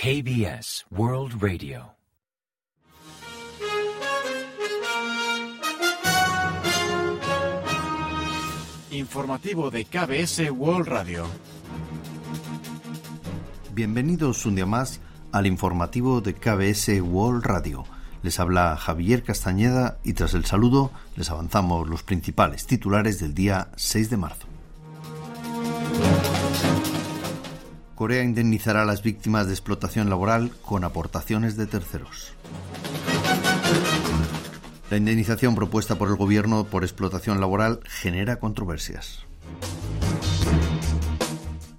KBS World Radio. Informativo de KBS World Radio. Bienvenidos un día más al informativo de KBS World Radio. Les habla Javier Castañeda y tras el saludo les avanzamos los principales titulares del día 6 de marzo. Corea indemnizará a las víctimas de explotación laboral con aportaciones de terceros. La indemnización propuesta por el gobierno por explotación laboral genera controversias.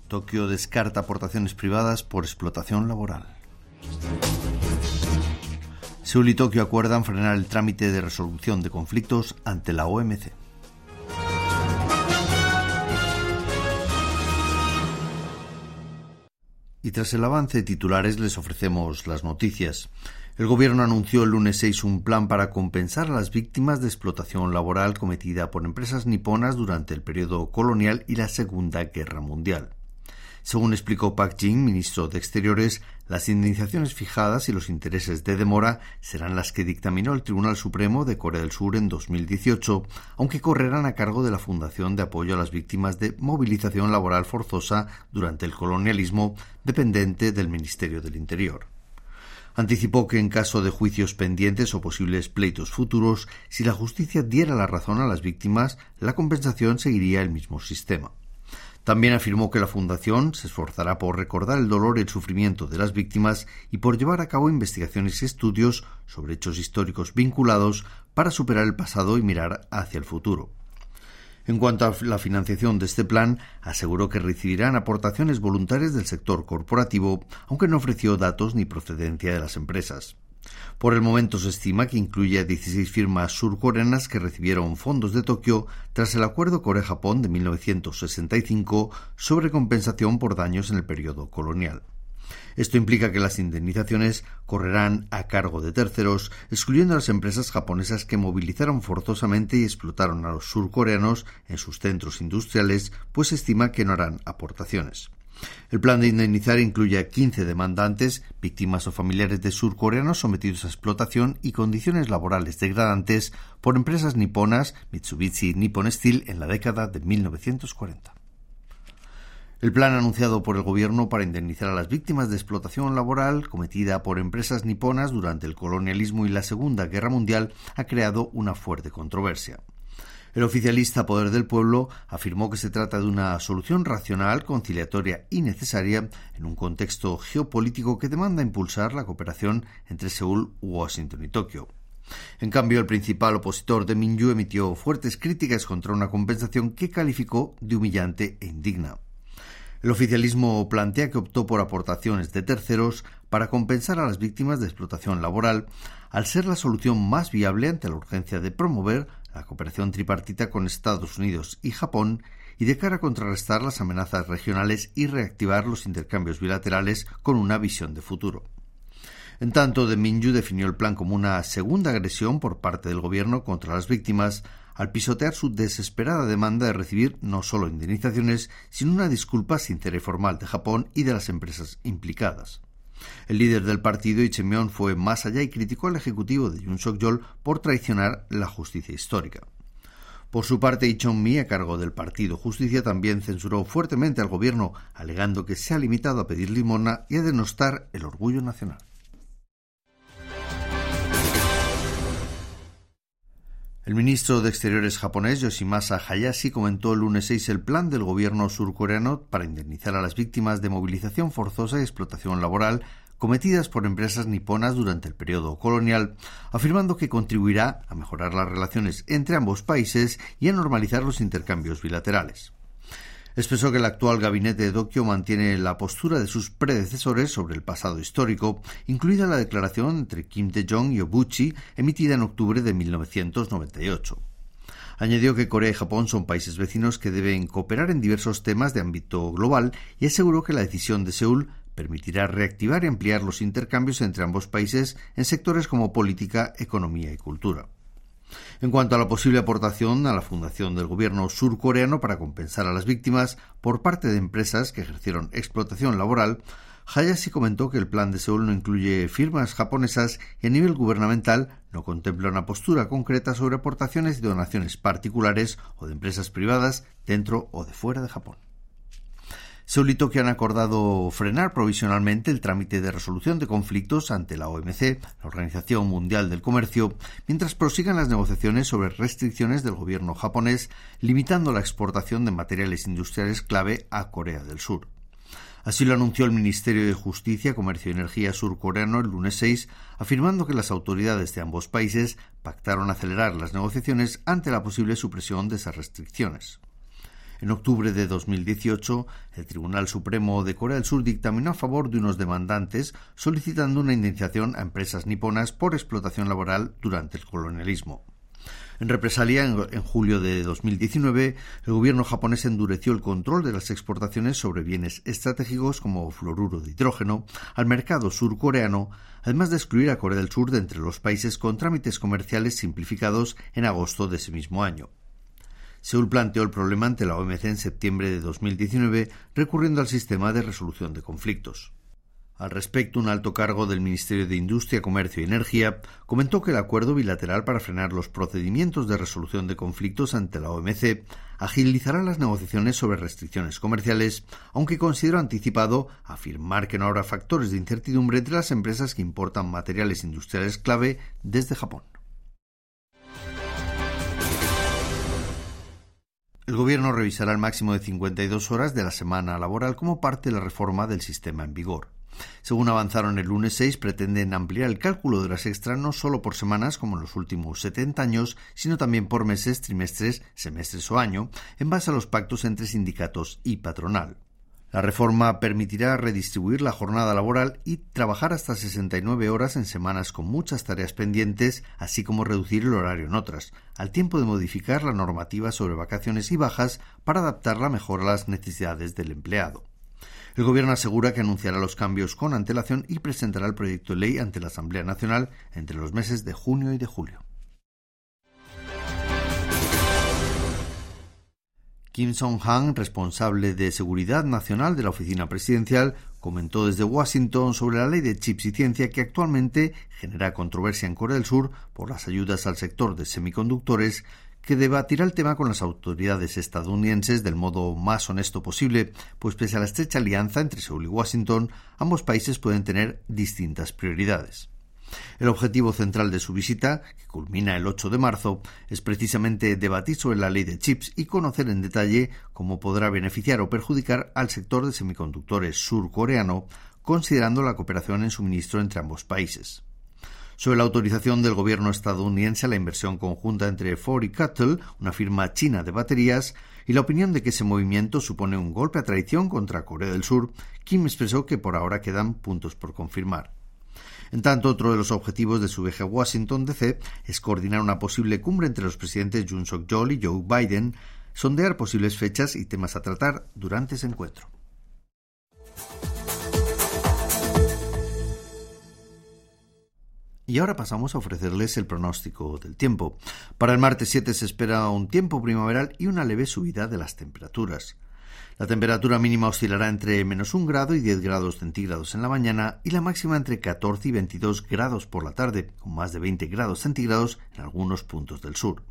Tokio descarta aportaciones privadas por explotación laboral. Seúl y Tokio acuerdan frenar el trámite de resolución de conflictos ante la OMC. Y tras el avance de titulares les ofrecemos las noticias. El gobierno anunció el lunes 6 un plan para compensar a las víctimas de explotación laboral cometida por empresas niponas durante el periodo colonial y la Segunda Guerra Mundial. Según explicó Pak Jin, ministro de Exteriores, las indemnizaciones fijadas y los intereses de demora serán las que dictaminó el Tribunal Supremo de Corea del Sur en 2018, aunque correrán a cargo de la Fundación de Apoyo a las Víctimas de Movilización Laboral Forzosa durante el colonialismo, dependiente del Ministerio del Interior. Anticipó que en caso de juicios pendientes o posibles pleitos futuros, si la justicia diera la razón a las víctimas, la compensación seguiría el mismo sistema. También afirmó que la Fundación se esforzará por recordar el dolor y el sufrimiento de las víctimas y por llevar a cabo investigaciones y estudios sobre hechos históricos vinculados para superar el pasado y mirar hacia el futuro. En cuanto a la financiación de este plan, aseguró que recibirán aportaciones voluntarias del sector corporativo, aunque no ofreció datos ni procedencia de las empresas. Por el momento se estima que incluye a 16 firmas surcoreanas que recibieron fondos de Tokio tras el acuerdo Corea-Japón de 1965 sobre compensación por daños en el periodo colonial. Esto implica que las indemnizaciones correrán a cargo de terceros, excluyendo a las empresas japonesas que movilizaron forzosamente y explotaron a los surcoreanos en sus centros industriales, pues se estima que no harán aportaciones. El plan de indemnizar incluye a 15 demandantes, víctimas o familiares de surcoreanos sometidos a explotación y condiciones laborales degradantes por empresas niponas Mitsubishi y Nippon Steel en la década de 1940. El plan anunciado por el gobierno para indemnizar a las víctimas de explotación laboral cometida por empresas niponas durante el colonialismo y la Segunda Guerra Mundial ha creado una fuerte controversia. El oficialista Poder del Pueblo afirmó que se trata de una solución racional, conciliatoria y necesaria en un contexto geopolítico que demanda impulsar la cooperación entre Seúl, Washington y Tokio. En cambio, el principal opositor de Minyu emitió fuertes críticas contra una compensación que calificó de humillante e indigna. El oficialismo plantea que optó por aportaciones de terceros para compensar a las víctimas de explotación laboral, al ser la solución más viable ante la urgencia de promover la cooperación tripartita con Estados Unidos y Japón y de cara a contrarrestar las amenazas regionales y reactivar los intercambios bilaterales con una visión de futuro. En tanto, De Minju definió el plan como una segunda agresión por parte del gobierno contra las víctimas, al pisotear su desesperada demanda de recibir no solo indemnizaciones, sino una disculpa sincera y formal de Japón y de las empresas implicadas. El líder del partido, Ichemion, fue más allá y criticó al ejecutivo de Yoon Suk-yeol por traicionar la justicia histórica. Por su parte, Ichon Mi, a cargo del Partido Justicia, también censuró fuertemente al gobierno, alegando que se ha limitado a pedir limona y a denostar el orgullo nacional. El ministro de Exteriores japonés Yoshimasa Hayashi comentó el lunes 6 el plan del gobierno surcoreano para indemnizar a las víctimas de movilización forzosa y explotación laboral cometidas por empresas niponas durante el periodo colonial, afirmando que contribuirá a mejorar las relaciones entre ambos países y a normalizar los intercambios bilaterales. Expresó que el actual gabinete de Tokio mantiene la postura de sus predecesores sobre el pasado histórico, incluida la declaración entre Kim Dae-jong y Obuchi emitida en octubre de 1998. Añadió que Corea y Japón son países vecinos que deben cooperar en diversos temas de ámbito global y aseguró que la decisión de Seúl permitirá reactivar y ampliar los intercambios entre ambos países en sectores como política, economía y cultura. En cuanto a la posible aportación a la fundación del gobierno surcoreano para compensar a las víctimas por parte de empresas que ejercieron explotación laboral, Hayashi comentó que el plan de Seúl no incluye firmas japonesas y a nivel gubernamental no contempla una postura concreta sobre aportaciones y donaciones particulares o de empresas privadas dentro o de fuera de Japón. Y Tokio han acordado frenar provisionalmente el trámite de resolución de conflictos ante la OMC, la Organización Mundial del Comercio, mientras prosigan las negociaciones sobre restricciones del gobierno japonés limitando la exportación de materiales industriales clave a Corea del Sur. Así lo anunció el Ministerio de Justicia, Comercio y Energía surcoreano el lunes 6, afirmando que las autoridades de ambos países pactaron acelerar las negociaciones ante la posible supresión de esas restricciones. En octubre de 2018, el Tribunal Supremo de Corea del Sur dictaminó a favor de unos demandantes solicitando una indemnización a empresas niponas por explotación laboral durante el colonialismo. En represalia, en, julio de 2019, el gobierno japonés endureció el control de las exportaciones sobre bienes estratégicos como fluoruro de hidrógeno al mercado surcoreano, además de excluir a Corea del Sur de entre los países con trámites comerciales simplificados en agosto de ese mismo año. Seúl planteó el problema ante la OMC en septiembre de 2019 recurriendo al sistema de resolución de conflictos. Al respecto, un alto cargo del Ministerio de Industria, Comercio y Energía comentó que el acuerdo bilateral para frenar los procedimientos de resolución de conflictos ante la OMC agilizará las negociaciones sobre restricciones comerciales, aunque considero anticipado afirmar que no habrá factores de incertidumbre entre las empresas que importan materiales industriales clave desde Japón. El Gobierno revisará el máximo de 52 horas de la semana laboral como parte de la reforma del sistema en vigor. Según avanzaron el lunes 6, pretenden ampliar el cálculo de horas extra no solo por semanas como en los últimos 70 años, sino también por meses, trimestres, semestres o año, en base a los pactos entre sindicatos y patronal. La reforma permitirá redistribuir la jornada laboral y trabajar hasta 69 horas en semanas con muchas tareas pendientes, así como reducir el horario en otras, al tiempo de modificar la normativa sobre vacaciones y bajas para adaptarla mejor a las necesidades del empleado. El Gobierno asegura que anunciará los cambios con antelación y presentará el proyecto de ley ante la Asamblea Nacional entre los meses de junio y de julio. Kim Song-han, responsable de Seguridad Nacional de la Oficina Presidencial, comentó desde Washington sobre la ley de chips y ciencia que actualmente genera controversia en Corea del Sur por las ayudas al sector de semiconductores que debatirá el tema con las autoridades estadounidenses del modo más honesto posible, pues pese a la estrecha alianza entre Seúl y Washington, ambos países pueden tener distintas prioridades. El objetivo central de su visita, que culmina el 8 de marzo, es precisamente debatir sobre la ley de chips y conocer en detalle cómo podrá beneficiar o perjudicar al sector de semiconductores surcoreano, considerando la cooperación en suministro entre ambos países sobre la autorización del gobierno estadounidense a la inversión conjunta entre Ford y Cuttle, una firma china de baterías, y la opinión de que ese movimiento supone un golpe a traición contra Corea del Sur, Kim expresó que por ahora quedan puntos por confirmar. En tanto, otro de los objetivos de su viaje a Washington DC es coordinar una posible cumbre entre los presidentes Jun Suk-yeol y Joe Biden, sondear posibles fechas y temas a tratar durante ese encuentro. Y ahora pasamos a ofrecerles el pronóstico del tiempo. Para el martes 7 se espera un tiempo primaveral y una leve subida de las temperaturas. La temperatura mínima oscilará entre menos 1 grado y 10 grados centígrados en la mañana y la máxima entre 14 y 22 grados por la tarde, con más de 20 grados centígrados en algunos puntos del sur.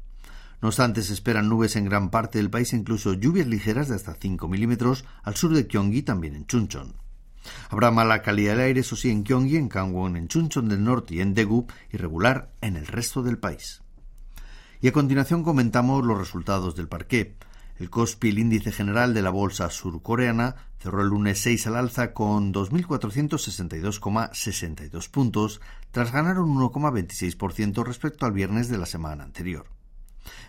No obstante, se esperan nubes en gran parte del país incluso lluvias ligeras de hasta 5 milímetros al sur de Gyeonggi, también en Chuncheon. Habrá mala calidad del aire, eso sí, en Gyeonggi, en Gangwon, en Chuncheon del Norte y en Daegu, y regular en el resto del país. Y a continuación comentamos los resultados del parqué. El Kospi, el índice general de la bolsa surcoreana, cerró el lunes 6 al alza con 2.462,62 puntos, tras ganar un 1,26% respecto al viernes de la semana anterior.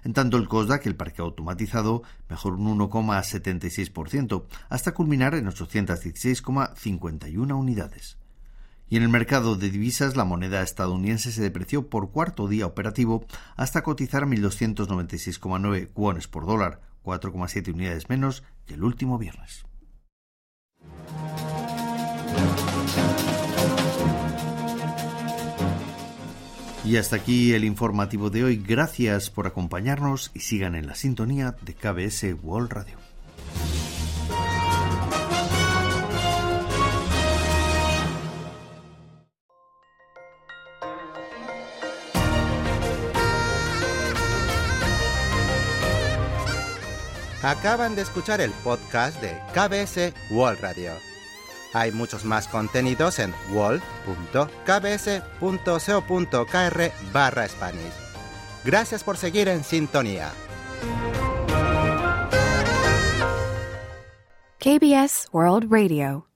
En tanto, el que el parque automatizado, mejor un 1,76%, hasta culminar en 816,51 unidades. Y en el mercado de divisas, la moneda estadounidense se depreció por cuarto día operativo hasta cotizar 1.296,9 guones por dólar, 4,7 unidades menos que el último viernes. Y hasta aquí el informativo de hoy. Gracias por acompañarnos y sigan en la sintonía de KBS World Radio. Acaban de escuchar el podcast de KBS World Radio. Hay muchos más contenidos en wall.kbs.co.kr barra Spanish. Gracias por seguir en sintonía. KBS World Radio.